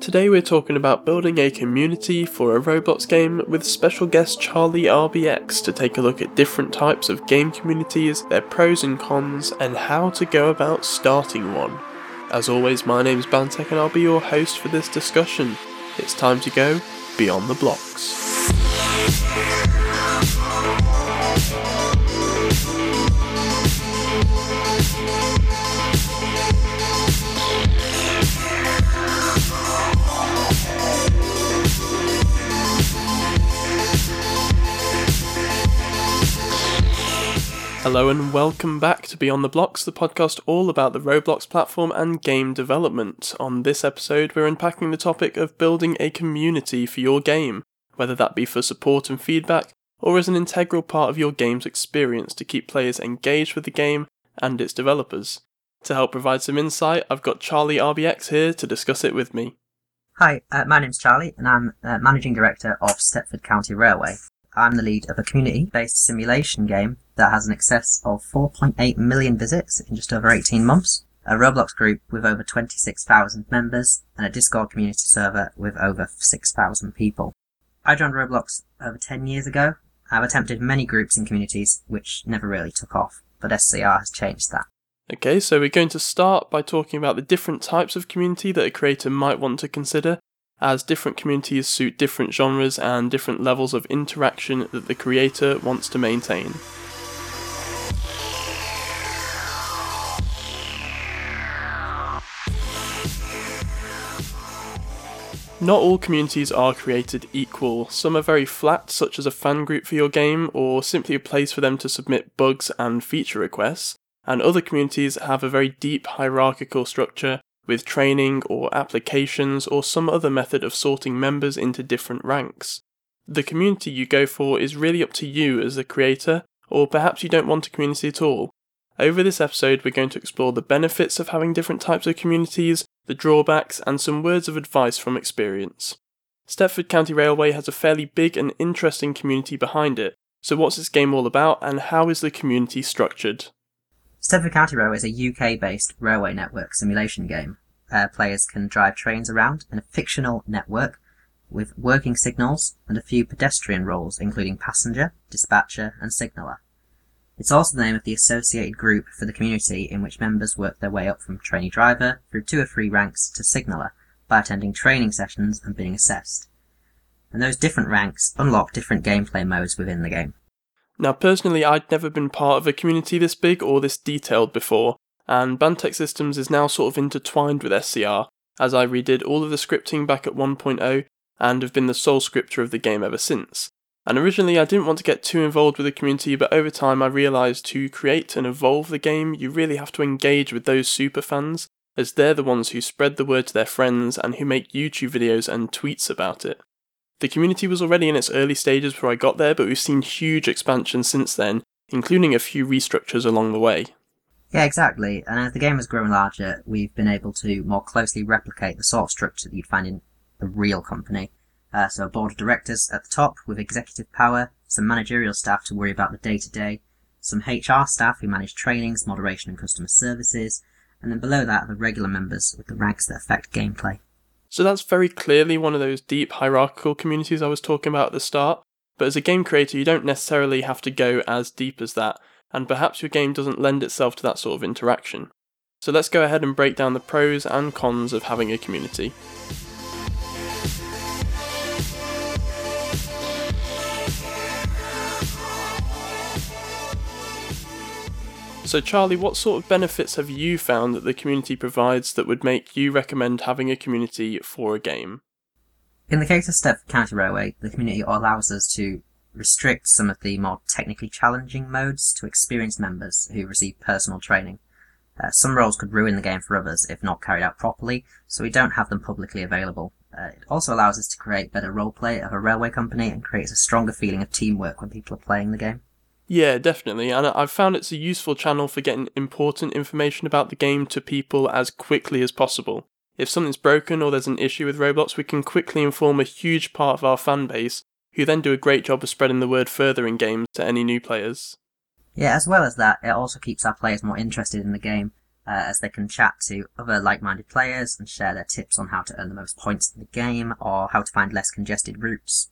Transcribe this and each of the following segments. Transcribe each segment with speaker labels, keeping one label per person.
Speaker 1: Today we're talking about building a community for a Roblox game with special guest Charlie RBX to take a look at different types of game communities, their pros and cons, and how to go about starting one. As always, my name is Bantek and I'll be your host for this discussion. It's time to go beyond the blocks. Hello and welcome back to Beyond the Blocks, the podcast all about the Roblox platform and game development. On this episode, we're unpacking the topic of building a community for your game, whether that be for support and feedback, or as an integral part of your game's experience to keep players engaged with the game and its developers. To help provide some insight, I've got Charlie RBX here to discuss it with me.
Speaker 2: Hi, uh, my name's Charlie, and I'm uh, Managing Director of Stepford County Railway. I'm the lead of a community based simulation game that has an excess of 4.8 million visits in just over 18 months, a Roblox group with over 26,000 members, and a Discord community server with over 6,000 people. I joined Roblox over 10 years ago. I've attempted many groups and communities which never really took off, but SCR has changed that.
Speaker 1: Okay, so we're going to start by talking about the different types of community that a creator might want to consider as different communities suit different genres and different levels of interaction that the creator wants to maintain. Not all communities are created equal. Some are very flat, such as a fan group for your game, or simply a place for them to submit bugs and feature requests, and other communities have a very deep hierarchical structure with training or applications or some other method of sorting members into different ranks. The community you go for is really up to you as the creator, or perhaps you don't want a community at all. Over this episode, we're going to explore the benefits of having different types of communities, the drawbacks, and some words of advice from experience. Stepford County Railway has a fairly big and interesting community behind it, so what's this game all about and how is the community structured?
Speaker 2: Stepford County Railway is a UK-based railway network simulation game. Uh, players can drive trains around in a fictional network with working signals and a few pedestrian roles, including passenger, dispatcher, and signaller. It's also the name of the associated group for the community in which members work their way up from trainee driver through two or three ranks to signaller by attending training sessions and being assessed. And those different ranks unlock different gameplay modes within the game.
Speaker 1: Now, personally, I'd never been part of a community this big or this detailed before, and Bantek Systems is now sort of intertwined with SCR, as I redid all of the scripting back at 1.0 and have been the sole scripter of the game ever since. And originally, I didn't want to get too involved with the community, but over time, I realised to create and evolve the game, you really have to engage with those super fans, as they're the ones who spread the word to their friends and who make YouTube videos and tweets about it. The community was already in its early stages before I got there, but we've seen huge expansion since then, including a few restructures along the way.
Speaker 2: Yeah, exactly. And as the game has grown larger, we've been able to more closely replicate the sort of structure that you'd find in a real company. Uh, so a board of directors at the top with executive power, some managerial staff to worry about the day to day, some HR staff who manage trainings, moderation, and customer services, and then below that are the regular members with the ranks that affect gameplay.
Speaker 1: So that's very clearly one of those deep hierarchical communities I was talking about at the start. But as a game creator, you don't necessarily have to go as deep as that, and perhaps your game doesn't lend itself to that sort of interaction. So let's go ahead and break down the pros and cons of having a community. So, Charlie, what sort of benefits have you found that the community provides that would make you recommend having a community for a game?
Speaker 2: In the case of Stepford County Railway, the community allows us to restrict some of the more technically challenging modes to experienced members who receive personal training. Uh, some roles could ruin the game for others if not carried out properly, so we don't have them publicly available. Uh, it also allows us to create better roleplay of a railway company and creates a stronger feeling of teamwork when people are playing the game.
Speaker 1: Yeah, definitely. And I've found it's a useful channel for getting important information about the game to people as quickly as possible. If something's broken or there's an issue with Roblox, we can quickly inform a huge part of our fan base, who then do a great job of spreading the word further in games to any new players.
Speaker 2: Yeah, as well as that, it also keeps our players more interested in the game. uh, as they can chat to other like-minded players and share their tips on how to earn the most points in the game or how to find less congested routes.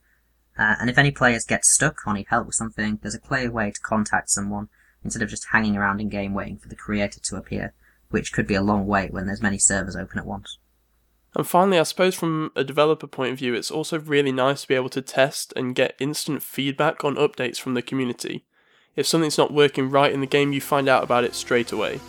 Speaker 2: Uh, and if any players get stuck or need help with something, there's a clear way to contact someone instead of just hanging around in game waiting for the creator to appear, which could be a long wait when there's many servers open at once.
Speaker 1: And finally, I suppose from a developer point of view, it's also really nice to be able to test and get instant feedback on updates from the community. If something's not working right in the game, you find out about it straight away.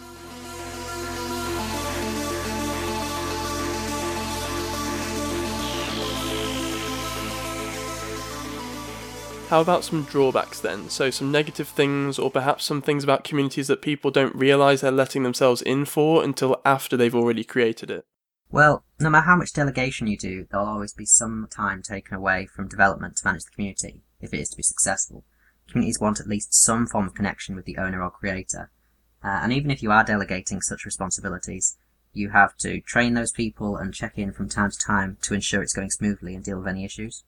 Speaker 1: How about some drawbacks then? So, some negative things, or perhaps some things about communities that people don't realise they're letting themselves in for until after they've already created it?
Speaker 2: Well, no matter how much delegation you do, there'll always be some time taken away from development to manage the community, if it is to be successful. Communities want at least some form of connection with the owner or creator. Uh, and even if you are delegating such responsibilities, you have to train those people and check in from time to time to ensure it's going smoothly and deal with any issues.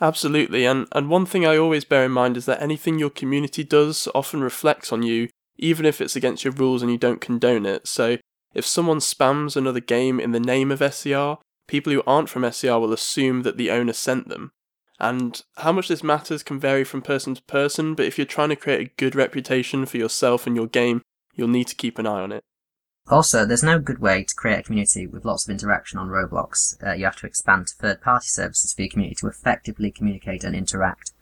Speaker 1: Absolutely, and, and one thing I always bear in mind is that anything your community does often reflects on you, even if it's against your rules and you don't condone it. So, if someone spams another game in the name of SCR, people who aren't from SCR will assume that the owner sent them. And how much this matters can vary from person to person, but if you're trying to create a good reputation for yourself and your game, you'll need to keep an eye on it.
Speaker 2: Also, there's no good way to create a community with lots of interaction on Roblox. Uh, you have to expand to third-party services for your community to effectively communicate and interact.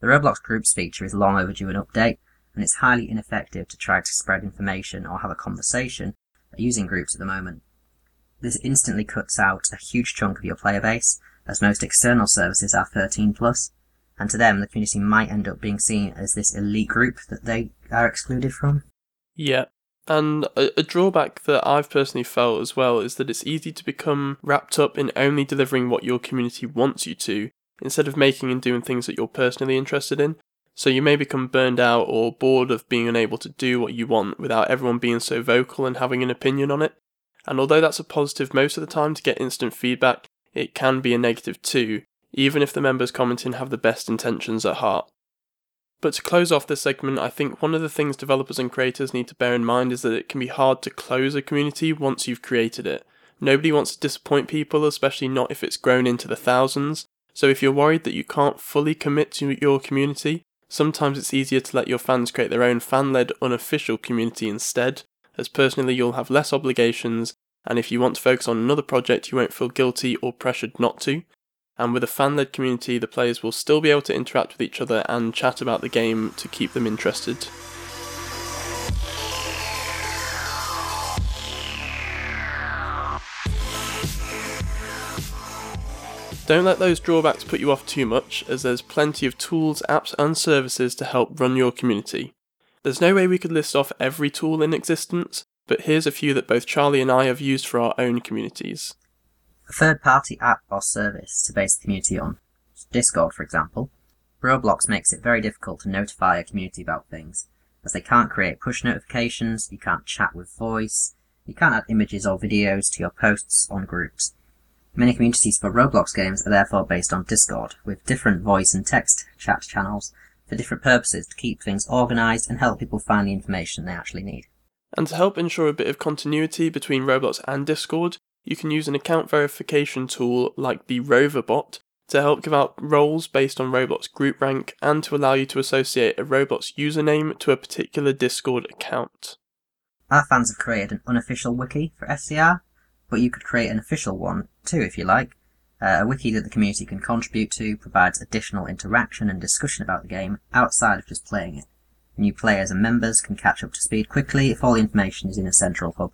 Speaker 2: The Roblox Groups feature is long overdue an update, and it's highly ineffective to try to spread information or have a conversation using groups at the moment. This instantly cuts out a huge chunk of your player base, as most external services are 13 plus, and to them the community might end up being seen as this elite group that they are excluded from.
Speaker 1: Yeah, and a, a, drawback that I've personally felt as well is that it's easy to become wrapped up in only delivering what your community wants you to, instead of making and doing things that you're personally interested in. So you may become burned out or bored of being unable to do what you want without everyone being so vocal and having an opinion on it. And although that's a positive most of the time to get instant feedback, it can be a negative too, even if the members commenting have the best intentions at heart. But to close off this segment, I think one of the things developers and creators need to bear in mind is that it can be hard to close a community once you've created it. Nobody wants to disappoint people, especially not if it's grown into the thousands. So if you're worried that you can't fully commit to your community, sometimes it's easier to let your fans create their own fan led unofficial community instead, as personally you'll have less obligations, and if you want to focus on another project, you won't feel guilty or pressured not to and with a fan led community, the players will still be able to interact with each other and chat about the game to keep them interested. Don't let those drawbacks put you off too much, as there's plenty of tools, apps, and services to help run your community. There's no way we could list off every tool in existence, but here's a few that both Charlie and I have used for our own communities
Speaker 2: a third-party app or service to base the community on. Discord, for example. Roblox makes it very difficult to notify a community about things, as they can't create push notifications, you can't chat with voice, you can't add images or videos to your posts on groups. Many communities for Roblox games are therefore based on Discord, with different voice and text chat channels for different purposes to keep things organised and help people find the information they actually need.
Speaker 1: And to help ensure a bit of continuity between Roblox and Discord, you can use an account verification tool like the Rover bot to help give out roles based on Roblox group rank and to allow you to associate a Roblox username to a particular Discord account.
Speaker 2: Our fans have created an unofficial wiki for SCR, but you could create an official one too if you like. Uh, a wiki that the community can contribute to provides additional interaction and discussion about the game outside of just playing it. New players and members can catch up to speed quickly if all the information is in a central hub.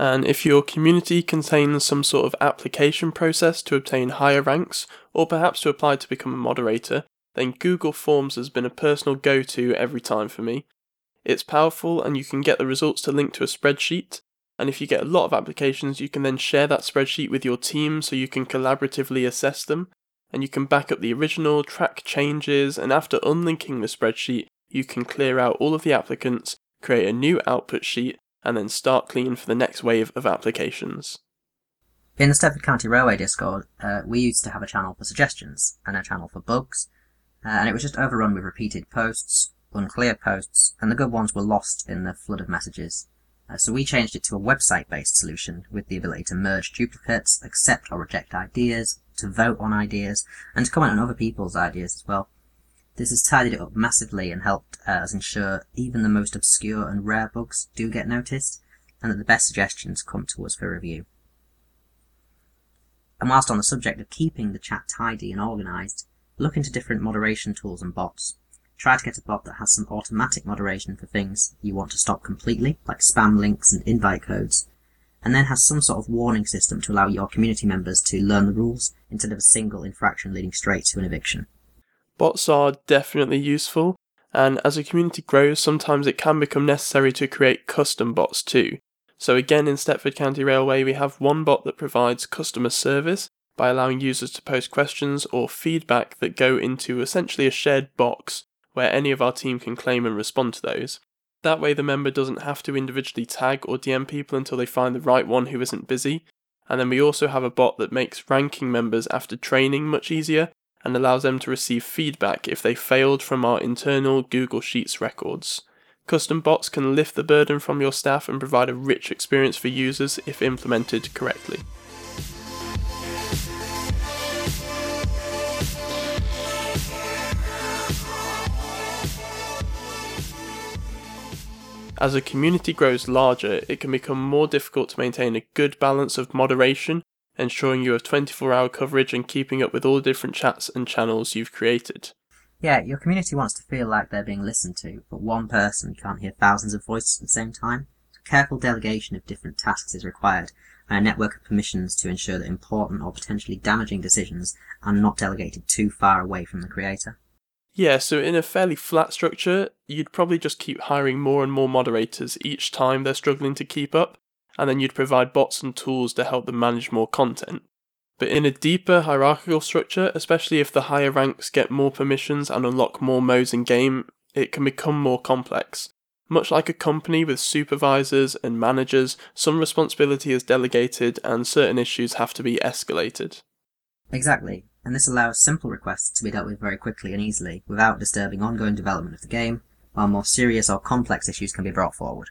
Speaker 1: And if your community contains some sort of application process to obtain higher ranks, or perhaps to apply to become a moderator, then Google Forms has been a personal go to every time for me. It's powerful and you can get the results to link to a spreadsheet. And if you get a lot of applications, you can then share that spreadsheet with your team so you can collaboratively assess them. And you can back up the original, track changes, and after unlinking the spreadsheet, you can clear out all of the applicants, create a new output sheet, and then start clean for the next wave of applications.
Speaker 2: In the Stepford County Railway Discord, uh, we used to have a channel for suggestions and a channel for bugs, uh, and it was just overrun with repeated posts, unclear posts, and the good ones were lost in the flood of messages. Uh, so we changed it to a website-based solution with the ability to merge duplicates, accept or reject ideas, to vote on ideas, and to comment on other people's ideas as well. This has tidied it up massively and helped uh, us ensure even the most obscure and rare bugs do get noticed, and that the best suggestions come to us for review. And whilst on the subject of keeping the chat tidy and organised, look into different moderation tools and bots. Try to get a bot that has some automatic moderation for things you want to stop completely, like spam links and invite codes, and then has some sort of warning system to allow your community members to learn the rules instead of a single infraction leading straight to an eviction.
Speaker 1: Bots are definitely useful, and as a community grows, sometimes it can become necessary to create custom bots too. So, again, in Stepford County Railway, we have one bot that provides customer service by allowing users to post questions or feedback that go into essentially a shared box where any of our team can claim and respond to those. That way, the member doesn't have to individually tag or DM people until they find the right one who isn't busy. And then we also have a bot that makes ranking members after training much easier and allows them to receive feedback if they failed from our internal Google Sheets records. Custom bots can lift the burden from your staff and provide a rich experience for users if implemented correctly. As a community grows larger, it can become more difficult to maintain a good balance of moderation, ensuring you have 24 hour coverage and keeping up with all the different chats and channels you've created.
Speaker 2: Yeah, your community wants to feel like they're being listened to, but one person can't hear thousands of voices at the same time. So careful delegation of different tasks is required, and a network of permissions to ensure that important or potentially damaging decisions are not delegated too far away from the creator.
Speaker 1: Yeah, so in a fairly flat structure, you'd probably just keep hiring more and more moderators each time they're struggling to keep up, and then you'd provide bots and tools to help them manage more content. But in a deeper hierarchical structure, especially if the higher ranks get more permissions and unlock more modes in game, it can become more complex. Much like a company with supervisors and managers, some responsibility is delegated and certain issues have to be escalated.
Speaker 2: Exactly, and this allows simple requests to be dealt with very quickly and easily without disturbing ongoing development of the game, while more serious or complex issues can be brought forward.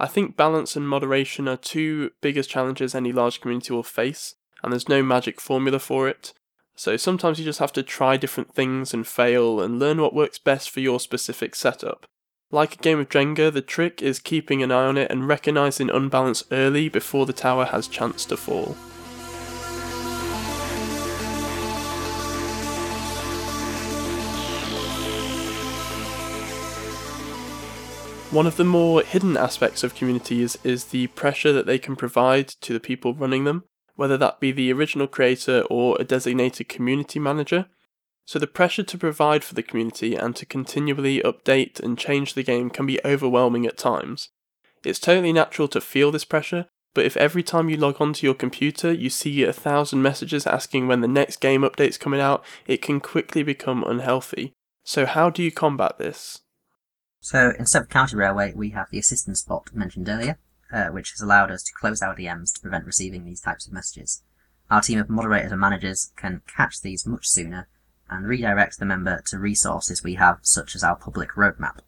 Speaker 1: I think balance and moderation are two biggest challenges any large community will face, and there's no magic formula for it. So sometimes you just have to try different things and fail and learn what works best for your specific setup. Like a game of Jenga, the trick is keeping an eye on it and recognizing unbalance early before the tower has chance to fall. One of the more hidden aspects of communities is the pressure that they can provide to the people running them whether that be the original creator or a designated community manager. So the pressure to provide for the community and to continually update and change the game can be overwhelming at times. It's totally natural to feel this pressure, but if every time you log onto your computer you see a thousand messages asking when the next game update's coming out, it can quickly become unhealthy. So how do you combat this?
Speaker 2: So in Stepford County Railway we have the assistance bot mentioned earlier, uh, which has allowed us to close our DMs to prevent receiving these types of messages. Our team of moderators and managers can catch these much sooner and redirect the member to resources we have, such as our public roadmap.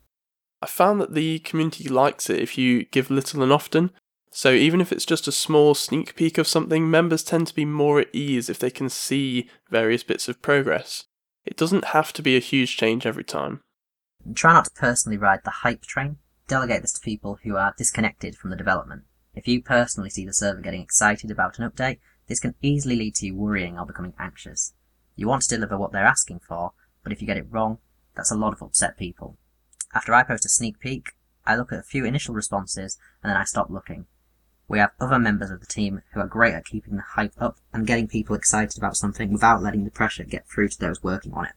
Speaker 1: I found that the community likes it if you give little and often. So even if it's just a small sneak peek of something, members tend to be more at ease if they can see various bits of progress. It doesn't have to be a huge change every time.
Speaker 2: Try not to personally ride the hype train delegate this to people who are disconnected from the development. If you personally see the server getting excited about an update, this can easily lead to you worrying or becoming anxious. You want to deliver what they're asking for, but if you get it wrong, that's a lot of upset people. After I post a sneak peek, I look at a few initial responses and then I stop looking. We have other members of the team who are great at keeping the hype up and getting people excited about something without letting the pressure get through to those working on it.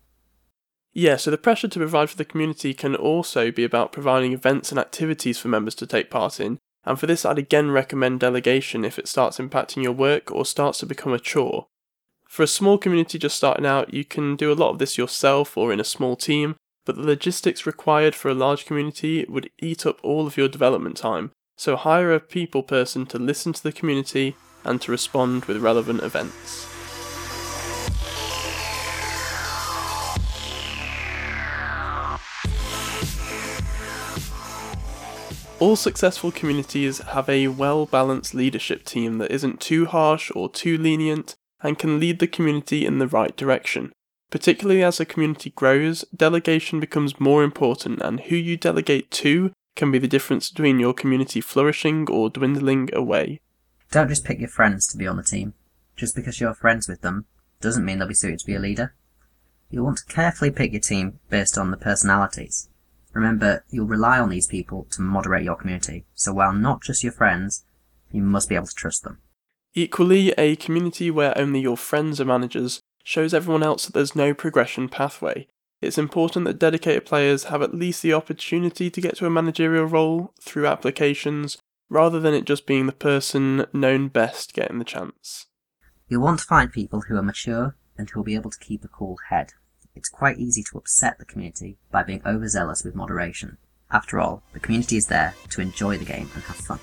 Speaker 1: Yeah, so the pressure to provide for the community can also be about providing events and activities for members to take part in. And for this, I'd again recommend delegation if it starts impacting your work or starts to become a chore. For a small community just starting out, you can do a lot of this yourself or in a small team, but the logistics required for a large community would eat up all of your development time. So hire a people person to listen to the community and to respond with relevant events. All successful communities have a well balanced leadership team that isn't too harsh or too lenient and can lead the community in the right direction. Particularly as a community grows, delegation becomes more important, and who you delegate to can be the difference between your community flourishing or dwindling away.
Speaker 2: Don't just pick your friends to be on the team. Just because you're friends with them doesn't mean they'll be suited to be a leader. You'll want to carefully pick your team based on the personalities. Remember, you'll rely on these people to moderate your community, so while not just your friends, you must be able to trust them.
Speaker 1: Equally, a community where only your friends are managers shows everyone else that there's no progression pathway. It's important that dedicated players have at least the opportunity to get to a managerial role through applications, rather than it just being the person known best getting the chance.
Speaker 2: You'll want to find people who are mature and who will be able to keep a cool head. It's quite easy to upset the community by being overzealous with moderation. After all, the community is there to enjoy the game and have fun.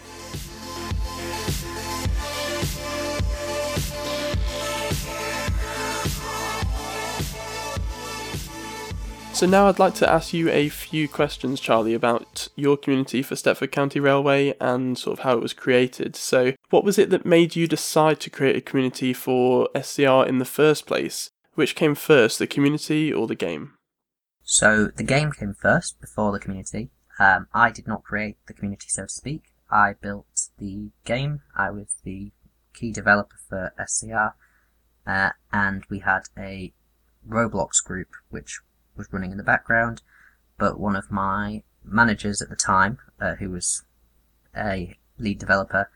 Speaker 1: So now I'd like to ask you a few questions, Charlie, about your community for Stepford County Railway and sort of how it was created. So, what was it that made you decide to create a community for SCR in the first place? Which came first, the community or the game?
Speaker 2: So the game came first before the community. Um, I did not create the community, so to speak. I built the game. I was the key developer for SCR, uh, and we had a Roblox group which was running in the background, but one of my managers at the time, uh, who was a lead developer,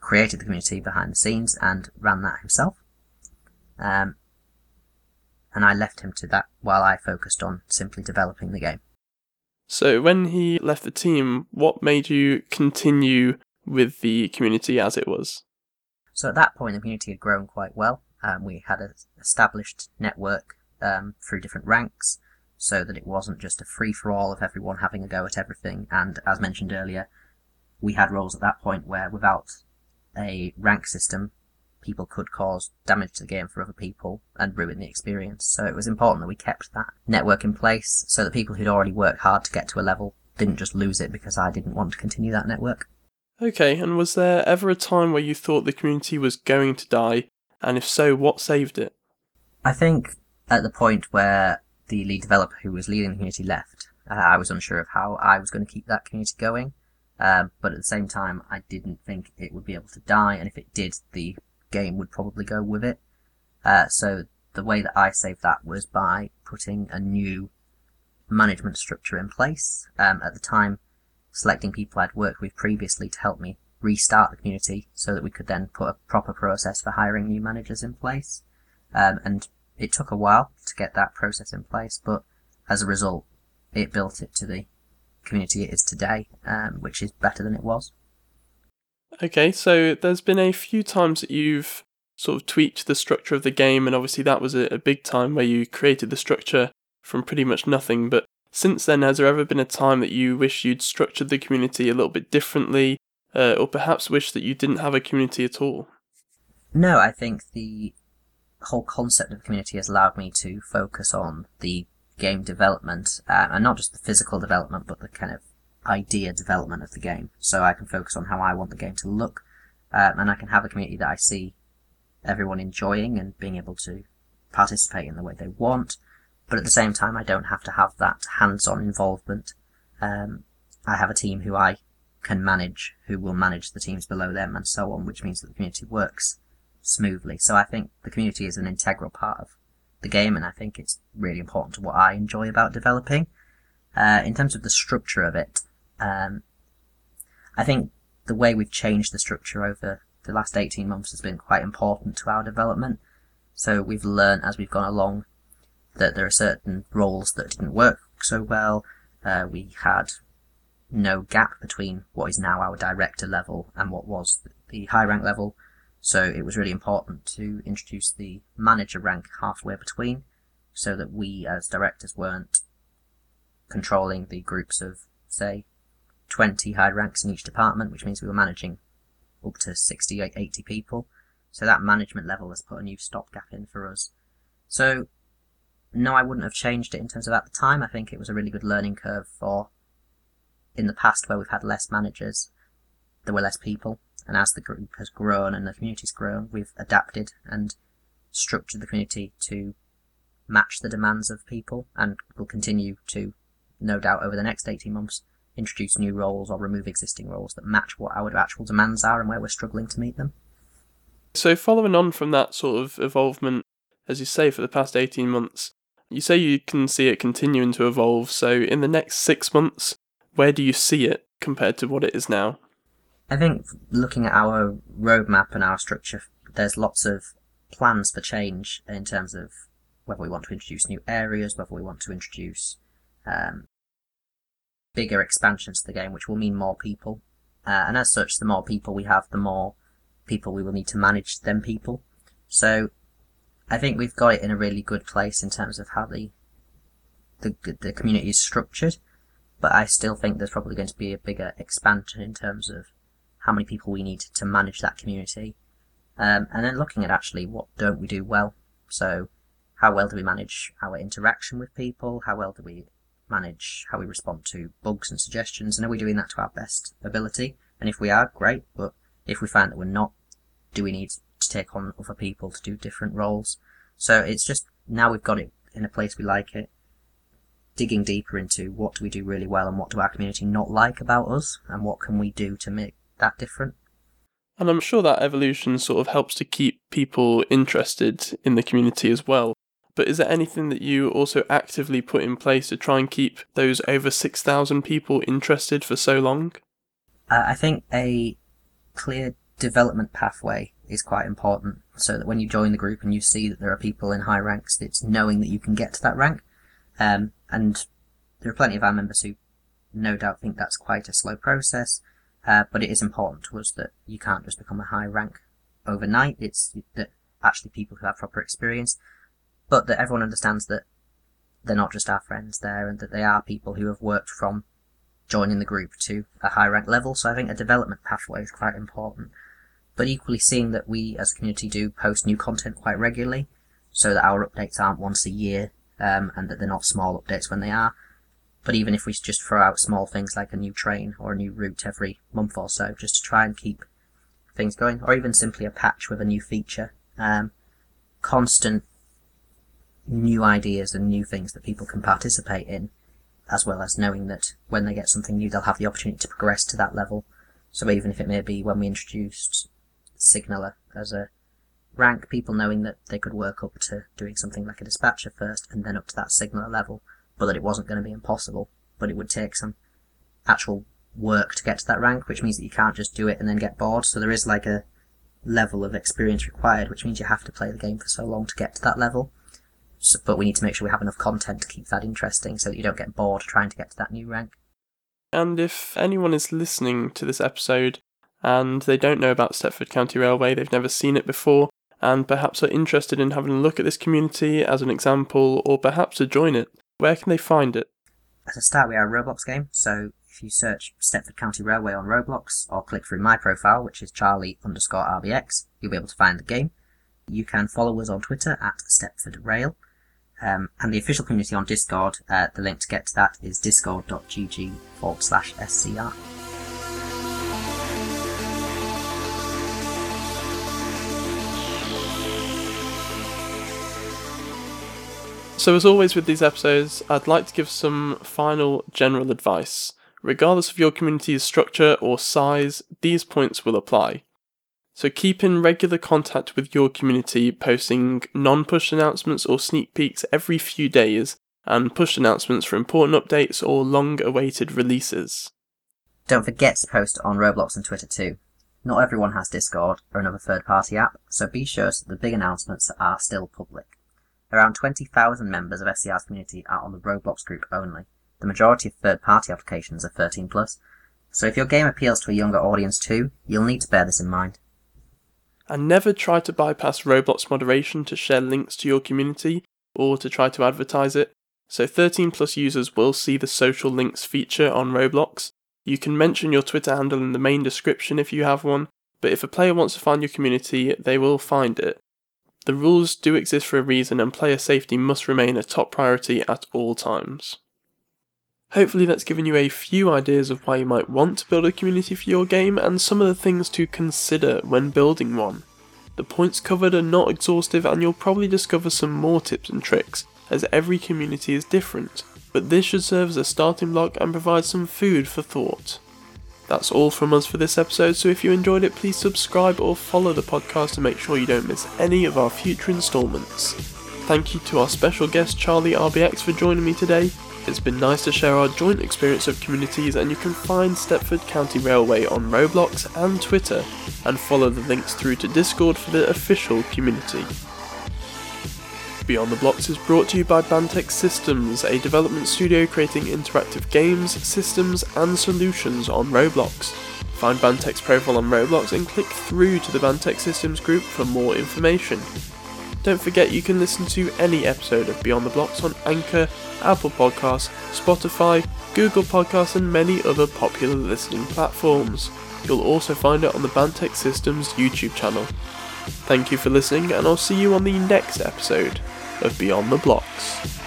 Speaker 2: created the community behind the scenes and ran that himself. Um, and I left him to that while I focused on simply developing the game.
Speaker 1: So, when he left the team, what made you continue with the community as it was?
Speaker 2: So, at that point, the community had grown quite well. Um, we had an established network um, through different ranks, so that it wasn't just a free for all of everyone having a go at everything. And as mentioned earlier, we had roles at that point where without a rank system, people could cause damage to the game for other people and ruin the experience. So it was important that we kept that network in place so that people who'd already worked hard to get to a level didn't just lose it because I didn't want to continue that network.
Speaker 1: Okay, and was there ever a time where you thought the community was going to die? And if so, what saved it?
Speaker 2: I think at the point where the lead developer who was leading the community left. Uh, I was unsure of how I was going to keep that community going, um, but at the same time, I didn't think it would be able to die, and if it did, the game would probably go with it. Uh, so the way that I saved that was by putting a new management structure in place. Um, at the time, selecting people I'd worked with previously to help me restart the community so that we could then put a proper process for hiring new managers in place. Um, and it took a while to get that process in place, but as a result, it built it to the community it is today, um, which is better than it was.
Speaker 1: Okay, so there's been a few times that you've sort of tweaked the structure of the game, and obviously that was a, a big time where you created the structure from pretty much nothing. But since then, has there ever been a time that you wish you'd structured the community a little bit differently, uh, or perhaps wish that you didn't have a community at all?
Speaker 2: No, I think the whole concept of community has allowed me to focus on the game development, uh, and not just the physical development, but the kind of idea development of the game. So I can focus on how I want the game to look, um, and I can have a community that I see everyone enjoying and being able to participate in the way they want. But at the same time, I don't have to have that hands-on involvement. Um, I have a team who I can manage, who will manage the teams below them, and so on, which means that the community works smoothly. So I think the community is an integral part of the game, and I think it's really important to what I enjoy about developing. Uh, in terms of the structure of it, um, I think the way we've changed the structure over the last 18 months has been quite important to our development. So we've learned as we've gone along that there are certain roles that didn't work so well. Uh, we had no gap between what is now our director level and what was the high rank level. So it was really important to introduce the manager rank halfway between so that we as directors weren't controlling the groups of, say, 20 high ranks in each department, which means we were managing up to 60, 80 people. So that management level has put a new stopgap in for us. So, no, I wouldn't have changed it in terms of at the time. I think it was a really good learning curve for in the past where we've had less managers, there were less people, and as the group has grown and the community's grown, we've adapted and structured the community to match the demands of people, and will continue to, no doubt, over the next 18 months, introduce new roles or remove existing roles that match what our actual demands are and where we're struggling to meet them.
Speaker 1: So, following on from that sort of evolvement, as you say, for the past 18 months, you say you can see it continuing to evolve. So, in the next six months, where do you see it compared to what it is now?
Speaker 2: I think looking at our roadmap and our structure, there's lots of plans for change in terms of whether we want to introduce new areas, whether we want to introduce um, bigger expansions to the game, which will mean more people. Uh, and as such, the more people we have, the more people we will need to manage them people. So I think we've got it in a really good place in terms of how the the, the community is structured. But I still think there's probably going to be a bigger expansion in terms of how many people we need to manage that community. Um, and then looking at actually what don't we do well. So how well do we manage our interaction with people? How well do we manage how we respond to bugs and suggestions? And are we doing that to our best ability? And if we are, great. But if we find that we're not, do we need to take on other people to do different roles? So it's just now we've got it in a place we like it. Digging deeper into what do we do really well and what do our community not like about us and what can we do to make that different.
Speaker 1: And I'm sure that evolution sort of helps to keep people interested in the community as well. But is there anything that you also actively put in place to try and keep those over 6,000 people interested for so long?
Speaker 2: Uh, I think a clear development pathway is quite important so that when you join the group and you see that there are people in high ranks, it's knowing that you can get to that rank. Um, and there are plenty of our members who no doubt think that's quite a slow process, uh, but it is important to us that you can't just become a high rank overnight. It's that actually people who have proper experience, but that everyone understands that they're not just our friends there and that they are people who have worked from joining the group to a high rank level. So I think a development pathway is quite important. But equally seeing that we as a community do post new content quite regularly so that our updates aren't once a year um, and that they're not small updates when they are. But even if we just throw out small things like a new train or a new route every month or so, just to try and keep things going, or even simply a patch with a new feature, um, constant new ideas and new things that people can participate in, as well as knowing that when they get something new, they'll have the opportunity to progress to that level. So even if it may be when we introduced Signaler as a rank, people knowing that they could work up to doing something like a dispatcher first and then up to that signaler level, but that it wasn't going to be impossible, but it would take some actual work to get to that rank, which means that you can't just do it and then get bored. So there is like a level of experience required, which means you have to play the game for so long to get to that level. So, but we need to make sure we have enough content to keep that interesting so that you don't get bored trying to get to that new rank.
Speaker 1: And if anyone is listening to this episode and they don't know about Stepford County Railway, they've never seen it before, and perhaps are interested in having a look at this community as an example, or perhaps to join it, where can they find it?
Speaker 2: As a start, we are a Roblox game, so if you search Stepford County Railway on Roblox, or click through my profile, which is Charlie underscore RBX, you'll be able to find the game. You can follow us on Twitter at Stepford Rail, um, and the official community on Discord, uh, the link to get to that is discord.gg forward slash SCR.
Speaker 1: So, as always with these episodes, I'd like to give some final general advice. Regardless of your community's structure or size, these points will apply. So, keep in regular contact with your community, posting non push announcements or sneak peeks every few days, and push announcements for important updates or long awaited releases.
Speaker 2: Don't forget to post on Roblox and Twitter too. Not everyone has Discord or another third party app, so be sure that the big announcements are still public. Around 20,000 members of SCR's community are on the Roblox group only. The majority of third-party applications are 13 plus, so if your game appeals to a younger audience too, you'll need to bear this in mind.
Speaker 1: And never try to bypass Roblox moderation to share links to your community or to try to advertise it. So 13 plus users will see the social links feature on Roblox. You can mention your Twitter handle in the main description if you have one, but if a player wants to find your community, they will find it. The rules do exist for a reason, and player safety must remain a top priority at all times. Hopefully, that's given you a few ideas of why you might want to build a community for your game and some of the things to consider when building one. The points covered are not exhaustive, and you'll probably discover some more tips and tricks, as every community is different, but this should serve as a starting block and provide some food for thought. That's all from us for this episode, so if you enjoyed it, please subscribe or follow the podcast to make sure you don't miss any of our future installments. Thank you to our special guest Charlie RBX for joining me today. It's been nice to share our joint experience of communities, and you can find Stepford County Railway on Roblox and Twitter, and follow the links through to Discord for the official community. Beyond the Blocks is brought to you by Bantex Systems, a development studio creating interactive games, systems, and solutions on Roblox. Find Bantex profile on Roblox and click through to the Bantex Systems group for more information. Don't forget you can listen to any episode of Beyond the Blocks on Anchor, Apple Podcasts, Spotify, Google Podcasts, and many other popular listening platforms. You'll also find it on the Bantex Systems YouTube channel. Thank you for listening, and I'll see you on the next episode of Beyond the Blocks.